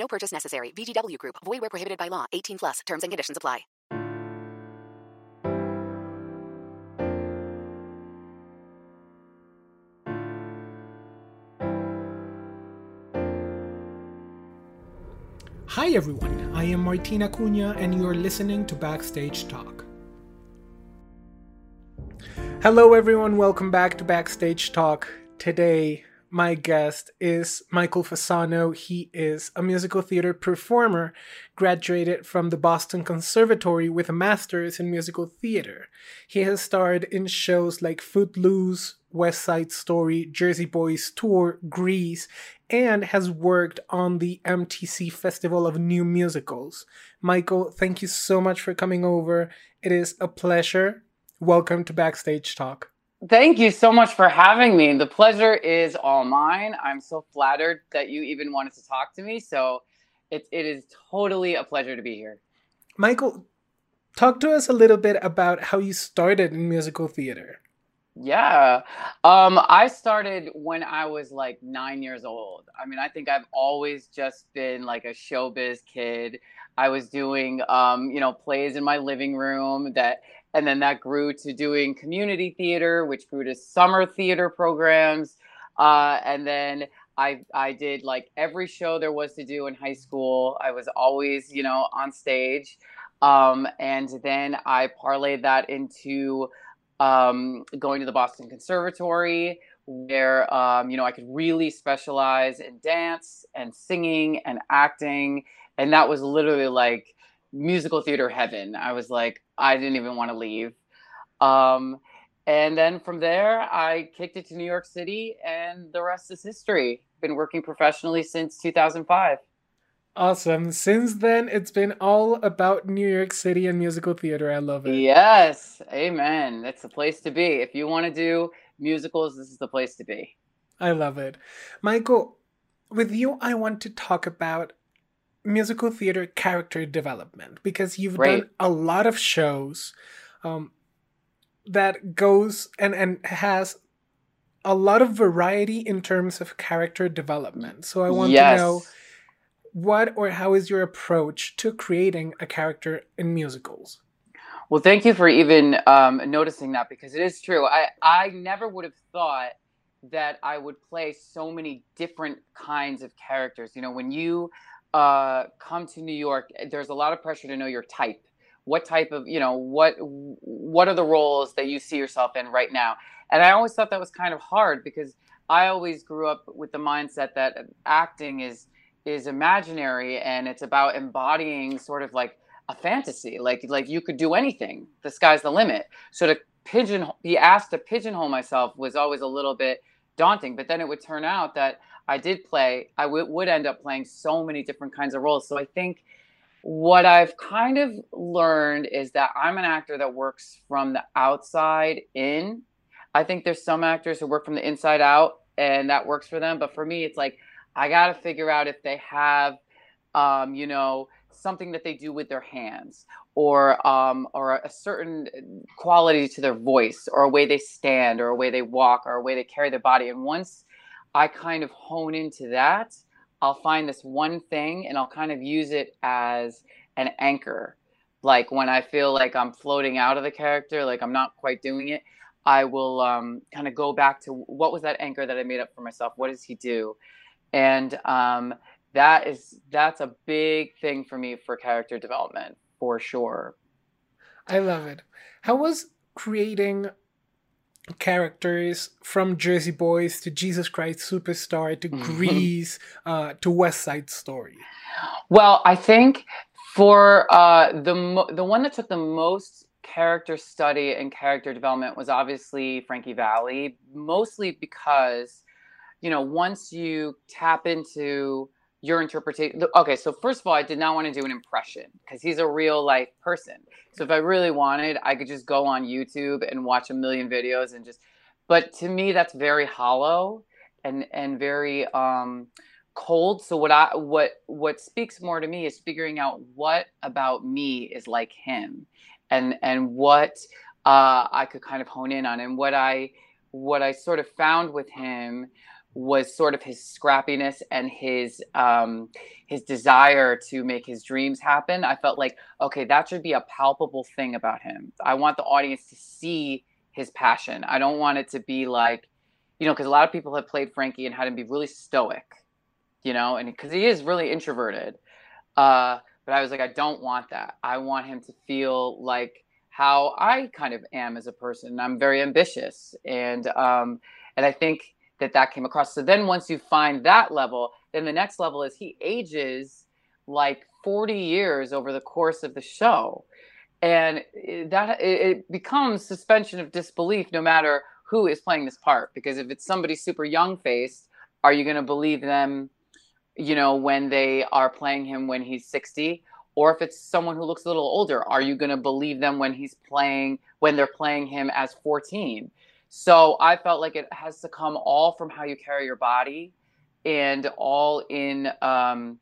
No purchase necessary. VGW Group. Void where prohibited by law. 18 plus. Terms and conditions apply. Hi everyone, I am Martina Cunha and you're listening to Backstage Talk. Hello everyone, welcome back to Backstage Talk. Today, my guest is Michael Fasano. He is a musical theater performer, graduated from the Boston Conservatory with a master's in musical theater. He has starred in shows like Footloose, West Side Story, Jersey Boys Tour, Grease, and has worked on the MTC Festival of New Musicals. Michael, thank you so much for coming over. It is a pleasure. Welcome to Backstage Talk. Thank you so much for having me. The pleasure is all mine. I'm so flattered that you even wanted to talk to me. So it, it is totally a pleasure to be here. Michael, talk to us a little bit about how you started in musical theater. Yeah. Um, I started when I was like nine years old. I mean, I think I've always just been like a showbiz kid. I was doing, um, you know, plays in my living room that and then that grew to doing community theater, which grew to summer theater programs. Uh, and then I I did like every show there was to do in high school. I was always, you know, on stage. Um, and then I parlayed that into um, going to the Boston Conservatory, where um, you know I could really specialize in dance and singing and acting, and that was literally like musical theater heaven. I was like, I didn't even want to leave. Um, and then from there, I kicked it to New York City, and the rest is history. Been working professionally since 2005. Awesome. Since then, it's been all about New York City and musical theater. I love it. Yes. Amen. That's the place to be. If you want to do musicals, this is the place to be. I love it. Michael, with you, I want to talk about musical theater character development because you've Right. done a lot of shows um, that goes and, and has a lot of variety in terms of character development. So I want yes. to know what or how is your approach to creating a character in musicals? Well, thank you for even um, noticing that because it is true. I, I never would have thought that I would play so many different kinds of characters. You know, when you uh, come to New York, there's a lot of pressure to know your type. What type of, you know, what what are the roles that you see yourself in right now? And I always thought that was kind of hard because I always grew up with the mindset that acting is is imaginary and it's about embodying sort of like a fantasy like like you could do anything the sky's the limit so to pigeon be asked to pigeonhole myself was always a little bit daunting but then it would turn out that i did play I w- would end up playing so many different kinds of roles so i think what i've kind of learned is that i'm an actor that works from the outside in i think there's some actors who work from the inside out and that works for them but for me it's like I got to figure out if they have, um, you know, something that they do with their hands, or um, or a certain quality to their voice, or a way they stand, or a way they walk, or a way they carry their body. And once I kind of hone into that, I'll find this one thing, and I'll kind of use it as an anchor. Like when I feel like I'm floating out of the character, like I'm not quite doing it, I will um, kind of go back to what was that anchor that I made up for myself? What does he do? And um, that is that's a big thing for me for character development for sure. I love it. How was creating characters from Jersey Boys to Jesus Christ Superstar to Mm-hmm. Grease uh, to West Side Story? Well, I think for uh, the mo- the one that took the most character study and character development was obviously Frankie Valli, mostly because you know once you tap into your interpretation. Okay, so first of all, I did not want to do an impression because he's a real life person. So if I really wanted, I could just go on YouTube and watch a million videos and just. But to me, that's very hollow and and very um, cold. So what I what what speaks more to me is figuring out what about me is like him, and and what uh, I could kind of hone in on, and what I what I sort of found with him was sort of his scrappiness and his um, his desire to make his dreams happen. I felt like okay, that should be a palpable thing about him. I want the audience to see his passion. I don't want it to be like, you know, because a lot of people have played Frankie and had him be really stoic, you know, and because he is really introverted. Uh, but I was like, I don't want that. I want him to feel like how I kind of am as a person. I'm very ambitious, and um, and I think that that came across. So then once you find that level, then the next level is he ages like 40 years over the course of the show. And that it becomes suspension of disbelief no matter who is playing this part. Because if it's somebody super young faced, are you going to believe them, you know, when they are playing him when he's 60? Or if it's someone who looks a little older, are you going to believe them when he's playing, when they're playing him as 14? So I felt like it has to come all from how you carry your body and all in um,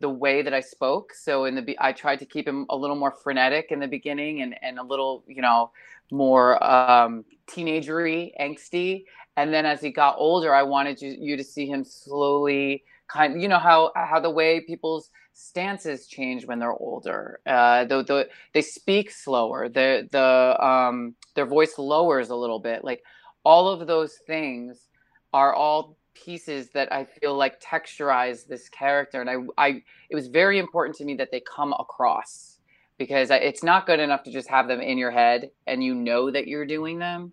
the way that I spoke. So in the I tried to keep him a little more frenetic in the beginning and and a little you know more um, teenagery, angsty. And then as he got older, I wanted you, you to see him slowly kind. You know how how the way people's stances change when they're older. Uh, the, the they speak slower. The the um, their voice lowers a little bit. Like all of those things are all pieces that I feel like texturize this character, and I I it was very important to me that they come across because it's not good enough to just have them in your head and you know that you're doing them.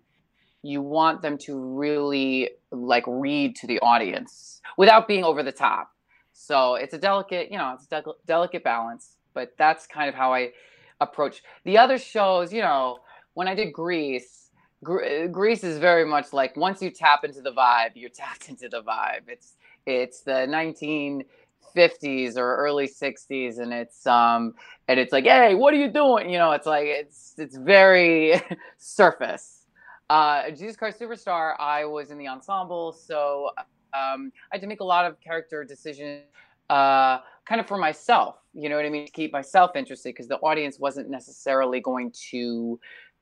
You want them to really like read to the audience without being over the top. So it's a delicate, you know, it's a de- delicate balance, but that's kind of how I approach the other shows. You know, when I did Grease, Gre- Grease is very much like once you tap into the vibe, you're tapped into the vibe. It's it's the 1950s or early 60s, and it's um and it's like, hey, what are you doing? You know, it's like it's it's very surface. Uh, Jesus Christ Superstar, I was in the ensemble, so um, I had to make a lot of character decisions uh, kind of for myself, you know what I mean? To keep myself interested because the audience wasn't necessarily going to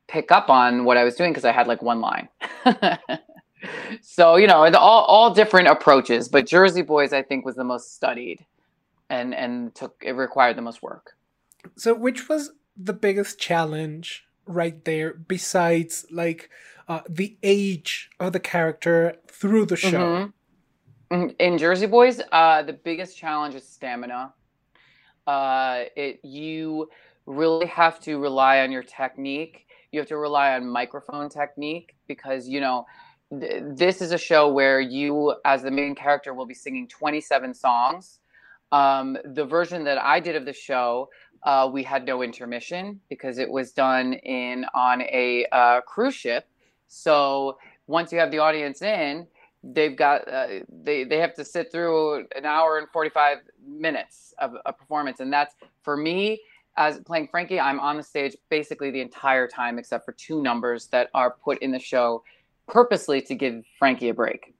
pick up on what I was doing because I had like one line. so, you know, all, all different approaches, but Jersey Boys, I think, was the most studied and, and took, it required the most work. So, which was the biggest challenge right there besides like uh, the age of the character through the show? Mm-hmm. In Jersey Boys, uh, the biggest challenge is stamina. Uh, it you really have to rely on your technique. You have to rely on microphone technique because you know th- this is a show where you, as the main character, will be singing 27 songs. Um, the version that I did of the show, uh, we had no intermission because it was done in on a uh, cruise ship. So once you have the audience in, they've got uh, they they have to sit through an hour and 45 minutes of a performance. And that's for me as playing frankie i'm on the stage basically the entire time except for two numbers that are put in the show purposely to give frankie a break.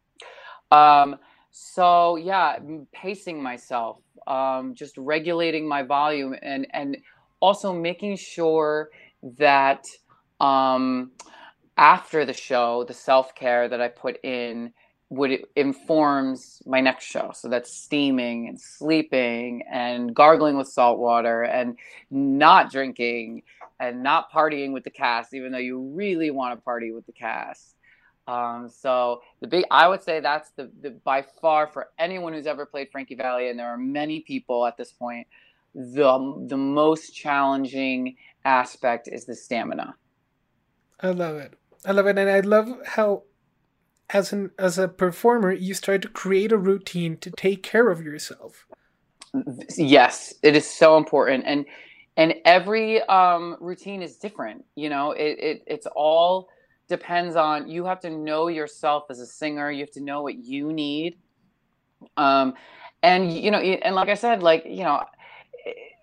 Um, so yeah pacing myself um, just regulating my volume and and also making sure that um, after the show the self-care that i put in would it informs my next show. So that's steaming and sleeping and gargling with salt water and not drinking and not partying with the cast, even though you really want to party with the cast. Um, so the big, I would say that's the, the by far for anyone who's ever played Frankie Valli, and there are many people at this point, the the most challenging aspect is the stamina. I love it. I love it, and I love how, as an as a performer, you start to create a routine to take care of yourself. Yes, it is so important, and and every um, routine is different. You know, it, it it's all depends on you have to know yourself as a singer. You have to know what you need, um, and you know, and like I said, like you know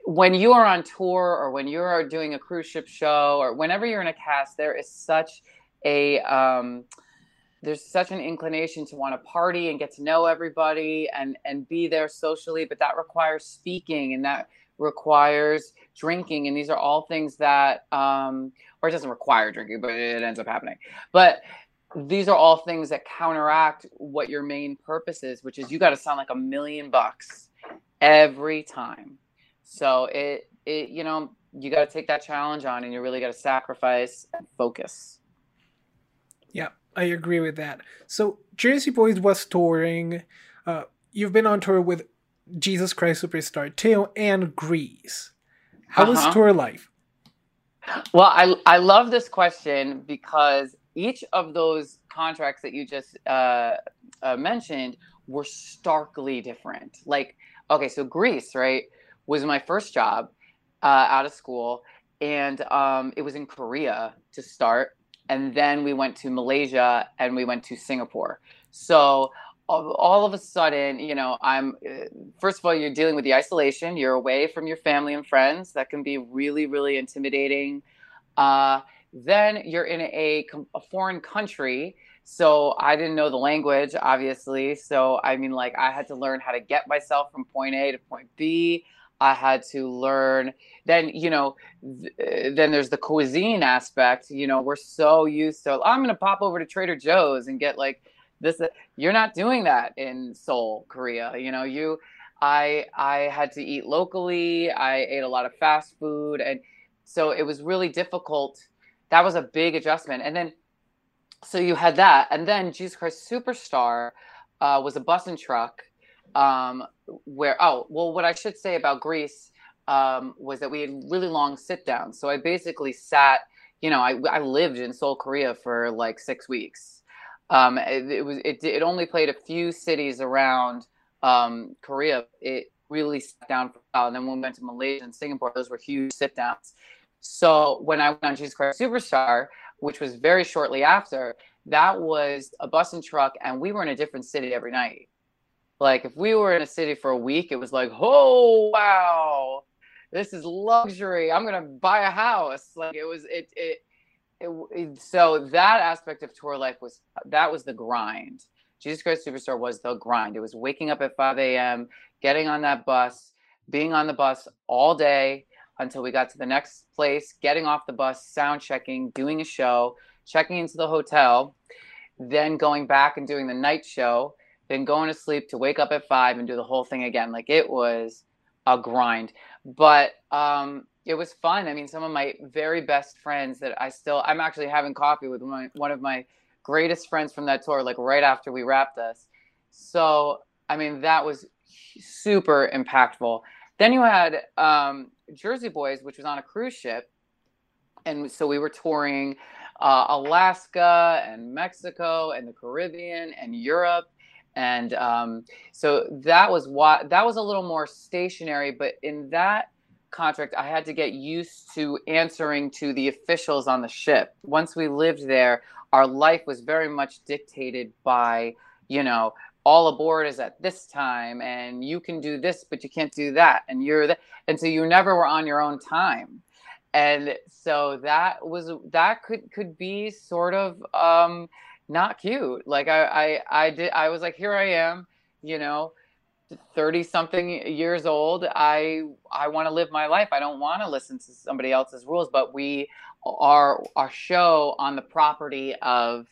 when you are on tour or when you are doing a cruise ship show or whenever you're in a cast, there is such a um, there's such an inclination to want to party and get to know everybody and and be there socially, but that requires speaking and that requires drinking, and these are all things that um, or it doesn't require drinking, but it ends up happening. But these are all things that counteract what your main purpose is, which is you got to sound like a million bucks every time so it it you know you got to take that challenge on, and you really got to sacrifice and focus. Yeah, I agree with that. So Jersey Boys was touring. Uh, you've been on tour with Jesus Christ Superstar 2 and Grease. How uh-huh. was tour life? Well, I I love this question because each of those contracts that you just uh, uh, mentioned were starkly different. Like, okay, so Grease, right? was my first job uh, out of school, and um, it was in Korea to start, and then we went to Malaysia and we went to Singapore. So all of a sudden, you know, I'm uh, first of all, you're dealing with the isolation. You're away from your family and friends. That can be really, really intimidating. Uh, then you're in a, a foreign country. So I didn't know the language, obviously. So I mean, like, I had to learn how to get myself from point A to point B. I had to learn. Then, you know, th- then there's the cuisine aspect. You know, we're so used to, I'm going to pop over to Trader Joe's and get like this. You're not doing that in Seoul, Korea. You know, you, I, I had to eat locally. I ate a lot of fast food. And so it was really difficult. That was a big adjustment. And then, so you had that. And then Jesus Christ Superstar uh, was a bus and truck um, where oh well what i should say about Grease um, was that we had really long sit downs. So i basically sat you know i, I lived in seoul korea for like six weeks. Um, it, it, was it, it only played a few cities around um, korea. It really sat down for a while. And then when we went to malaysia and singapore those were huge sit downs. So when i went on jesus christ superstar which was very shortly after that was a bus and truck and we were in a different city every night like if we were in a city for a week, it was like, oh wow, this is luxury. I'm gonna buy a house. Like it was it it, it, it so that aspect of tour life was that was the grind. Jesus Christ Superstar was the grind. It was waking up at 5 a.m., getting on that bus, being on the bus all day until we got to the next place, getting off the bus, sound checking, doing a show, checking into the hotel, then going back and doing the night show, then going to sleep to wake up at five and do the whole thing again. Like it was a grind, but um, it was fun. I mean, some of my very best friends that I still, I'm actually having coffee with my, one of my greatest friends from that tour, like right after we wrapped this. So, I mean, that was super impactful. Then you had um, Jersey Boys, which was on a cruise ship. And so we were touring uh, Alaska and Mexico and the Caribbean and Europe and um, so that was what that was a little more stationary but in that contract i had to get used to answering to the officials on the ship. Once we lived there our life was very much dictated by you know all aboard is at this time and you can do this but you can't do that and you're that and so you never were on your own time. And so that was that could could be sort of um not cute. Like I, I, I did, I was like, here I am, you know, 30 something years old. I, I want to live my life. I don't want to listen to somebody else's rules, but we are our show on the property of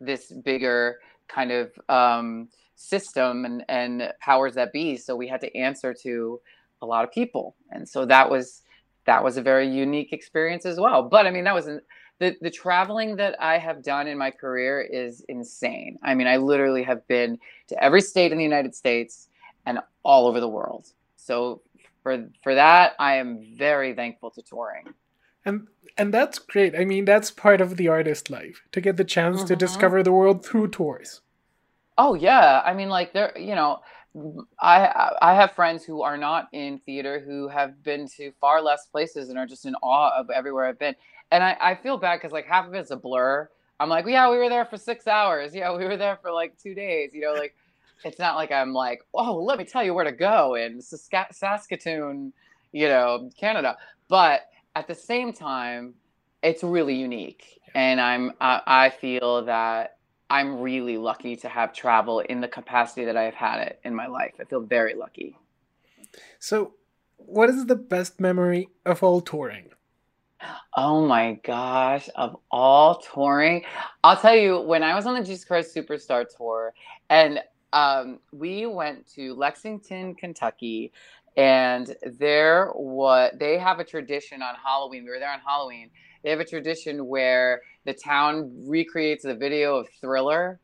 this bigger kind of um, system and and powers that be. So we had to answer to a lot of people, and so that was that was a very unique experience as well. But I mean, that was an, the the traveling that I have done in my career is insane. I mean, I literally have been to every state in the United States and all over the world. So for for that, I am very thankful to touring. And and that's great. I mean, that's part of the artist life to get the chance to Mhm. discover the world through tours. Oh yeah, I mean, like there, you know, I I have friends who are not in theater who have been to far less places and are just in awe of everywhere I've been. And I, I feel bad because like half of it's a blur. I'm like, yeah, we were there for six hours. Yeah, we were there for like two days. You know, like it's not like I'm like, oh, let me tell you where to go in Sask- Saskatoon, you know, Canada. But at the same time, it's really unique, and I'm I, I feel that I'm really lucky to have travel in the capacity that I've had it in my life. I feel very lucky. So, what is the best memory of all touring? Oh my gosh, of all touring, I'll tell you when I was on the Jesus Christ Superstar tour and um, we went to Lexington, Kentucky, and there what they have a tradition on Halloween. We were there on Halloween. They have a tradition where the town recreates the video of Thriller,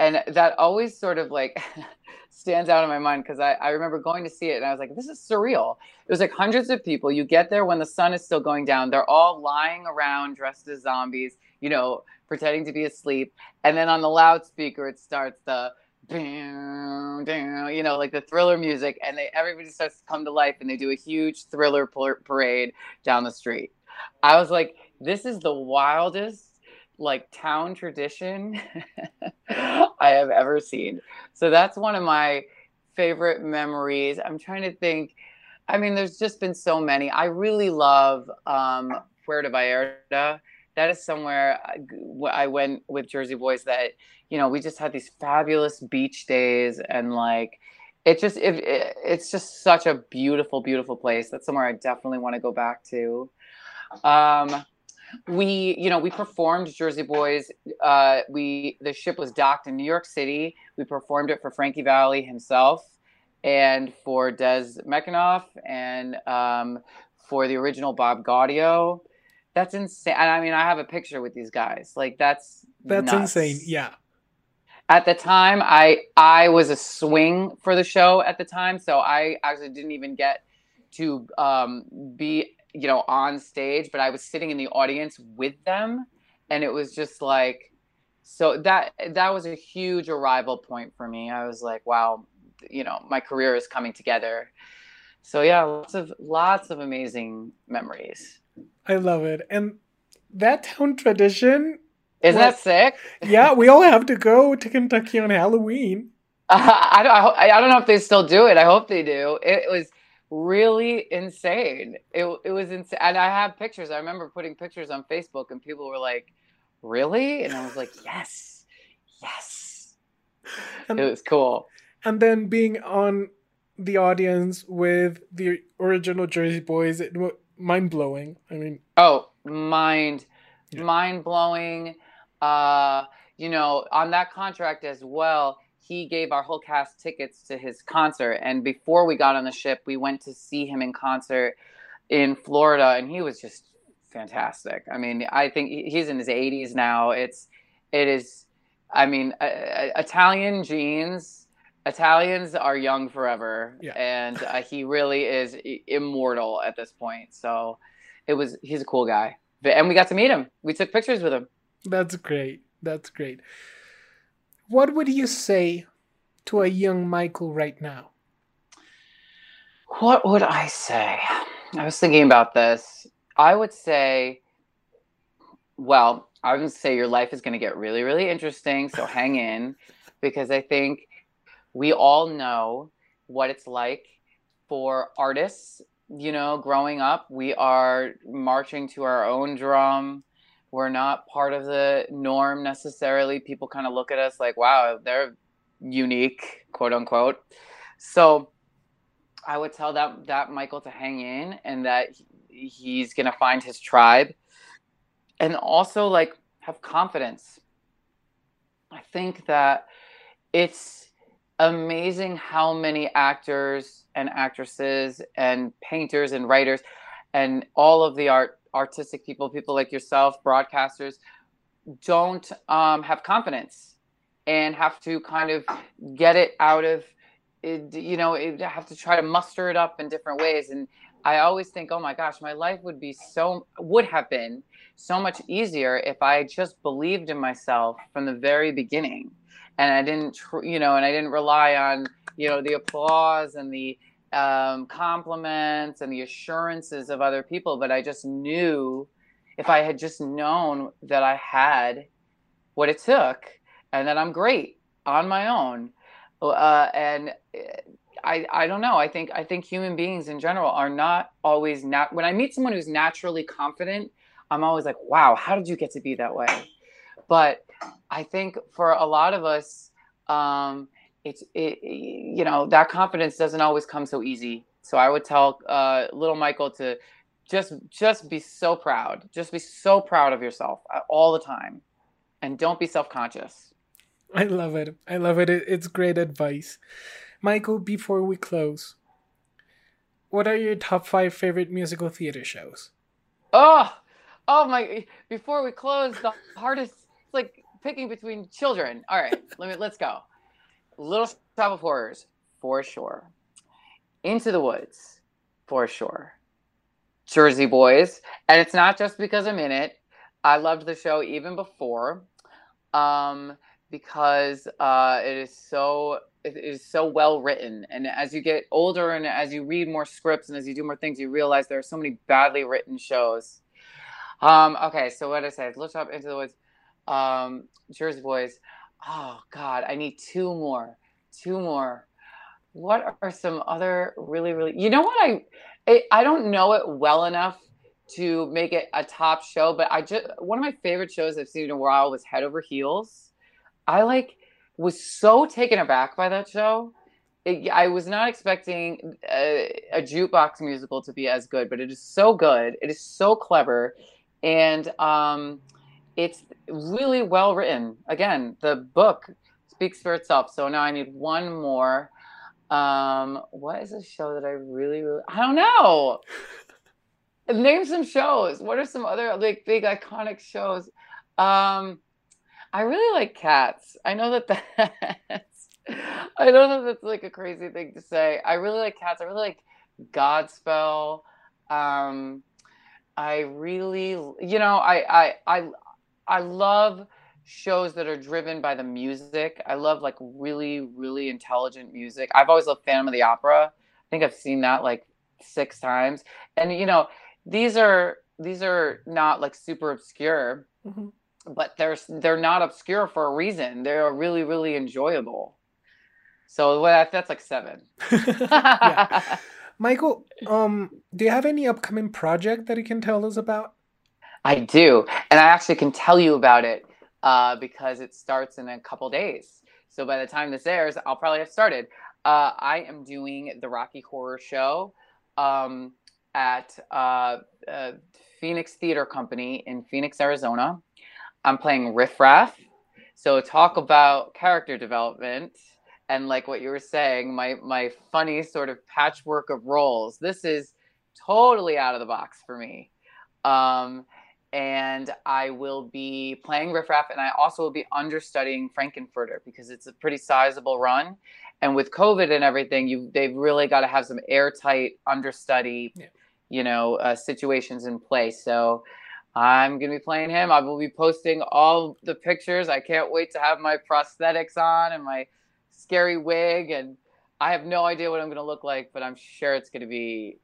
and that always sort of like stands out in my mind because I, I remember going to see it and I was like, this is surreal. It was like hundreds of people. You get there when the sun is still going down. They're all lying around dressed as zombies, you know, pretending to be asleep. And then on the loudspeaker, it starts the bam, bam, you know, like the thriller music, and they everybody starts to come to life, and they do a huge thriller parade down the street. I was like, this is the wildest like town tradition I have ever seen. So that's one of my favorite memories. I'm trying to think. I mean, there's just been so many. I really love um, Puerto Vallarta. That is somewhere I- I went with Jersey Boys that, you know, we just had these fabulous beach days and like, it just, it, it, it's just such a beautiful, beautiful place. That's somewhere I definitely want to go back to. Um, we, you know, we performed Jersey Boys. Uh, we, the ship was docked in New York City. We performed it for Frankie Valli himself and for Des McAnuff and um, for the original Bob Gaudio. That's insane. And I mean, I have a picture with these guys. Like that's That's nuts. insane. Yeah. At the time, I I was a swing for the show at the time, so I actually didn't even get to um, be you know on stage, but I was sitting in the audience with them, and it was just like so that that was a huge arrival point for me. I was like, wow, you know, my career is coming together. So yeah, lots of lots of amazing memories. I love it. And that town tradition, Isn't Well- that sick? yeah, we all have to go to Kentucky on Halloween. I don't. I, I don't know if they still do it. I hope they do. It, was really insane. It it was insane, and I have pictures. I remember putting pictures on Facebook, and people were like, "Really?" And I was like, "Yes, yes." And, It was cool. and then being on the audience with the original Jersey Boys, it was mind blowing. I mean, Oh, mind, Yeah. mind blowing. Uh, you know, on that contract as well, he gave our whole cast tickets to his concert. And before we got on the ship, we went to see him in concert in Florida, and he was just fantastic. I mean, I think he's in his 80s now. It's, it is, I mean, uh, Italian genes. Italians are young forever, Yeah. and uh, he really is immortal at this point. So, it was he's a cool guy, and we got to meet him. We took pictures with him. that's great. That's great. What would you say to a young Michael right now? What would I say? I was thinking about this. I would say, well, I would say your life is going to get really, really interesting. So hang in, because I think we all know what it's like for artists. You know, growing up, we are marching to our own drum. We're not part of the norm necessarily. People kind of look at us like, wow, they're unique, quote unquote. So, I would tell that that Michael to hang in and that he's gonna find his tribe, and also like have confidence. I think that it's amazing how many actors and actresses and painters and writers and all of the art artistic people, people like yourself, broadcasters, don't um, have confidence and have to kind of get it out of it, you know it, have to try to muster it up in different ways. And i always think oh my gosh my life would be so would have been so much easier if i just believed in myself from the very beginning. And i didn't you know and i didn't rely on you know the applause and the um, compliments and the assurances of other people but i just knew if i had just known that i had what it took and that i'm great on my own uh, and I I don't know. I think I think human beings in general are not always not. When I meet someone who's naturally confident, I'm always like, wow, how did you get to be that way? But I think for a lot of us, um, it's it, you know that confidence doesn't always come so easy. So I would tell uh, little Michael to just just be so proud, just be so proud of yourself uh, all the time, and don't be self conscious. I love it. I love it. It's great advice. Michael, before we close, what are your top five favorite musical theater shows? Oh, oh my! Before we close, the hardest it's like picking between children. All right, let me let's go. Little Shop of Horrors, for sure. Into the Woods, for sure. Jersey Boys, and it's not just because I'm in it. I loved the show even before. Um, because uh, it is so it is so well written and as you get older and as you read more scripts and as you do more things you realize there are so many badly written shows um, okay so what i say look up into the woods um, jersey boys oh god i need two more two more what are some other really really you know what i i, I don't know it well enough to make it a top show but i just one of my favorite shows i've seen in a while was head over heels I like was so taken aback by that show. It, I was not expecting a, a, jukebox musical to be as good, but it is so good. It is so clever, and um, it's really well written. Again, the book speaks for itself. So now I need one more. Um, what is a show that I really, really? I don't know. Name some shows. What are some other like big iconic shows? Um, I really like cats. I know that that's I don't know that that's like a crazy thing to say. I really like cats. I really like Godspell. Um, I really, you know, I I I I love shows that are driven by the music. I love like really really intelligent music. I've always loved Phantom of the Opera. I think I've seen that like six times. And you know, these are these are not like super obscure. Mm-hmm but they're they're not obscure for a reason. They're really really enjoyable. So well, that's like seven. Michael, um, do you have any upcoming project that you can tell us about? I do, and I actually can tell you about it uh, because it starts in a couple days. So by the time this airs, I'll probably have started. Uh, I am doing the Rocky Horror Show um, at uh, uh Phoenix Theater Company in Phoenix, Arizona. I'm playing Riff Raff. So talk about character development and like what you were saying, my my funny sort of patchwork of roles. This is totally out of the box for me. Um, and I will be playing Riff Raff, and I also will be understudying Frank-N-Furter because it's a pretty sizable run. And with COVID and everything, you they've really got to have some airtight understudy, yeah. you know, uh, situations in place. So I'm going to be playing him. I will be posting all the pictures. I can't wait to have my prosthetics on and my scary wig. And I have no idea what I'm going to look like, but I'm sure it's going to be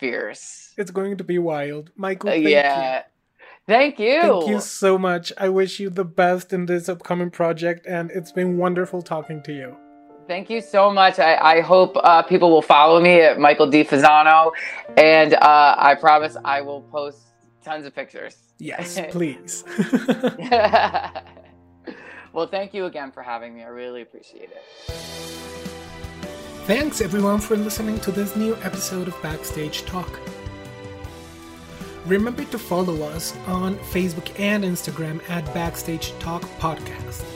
fierce. It's going to be wild. Michael, thank yeah. You. Thank you. Thank you so much. I wish you the best in this upcoming project, and it's been wonderful talking to you. Thank you so much. I, I hope uh, people will follow me at Michael D. Fasano, and uh, I promise I will post tons of pictures. Yes, please. well, thank you again for having me. I really appreciate it. Thanks everyone for listening to this new episode of Backstage Talk. Remember to follow us on Facebook and Instagram at Backstage Talk Podcast.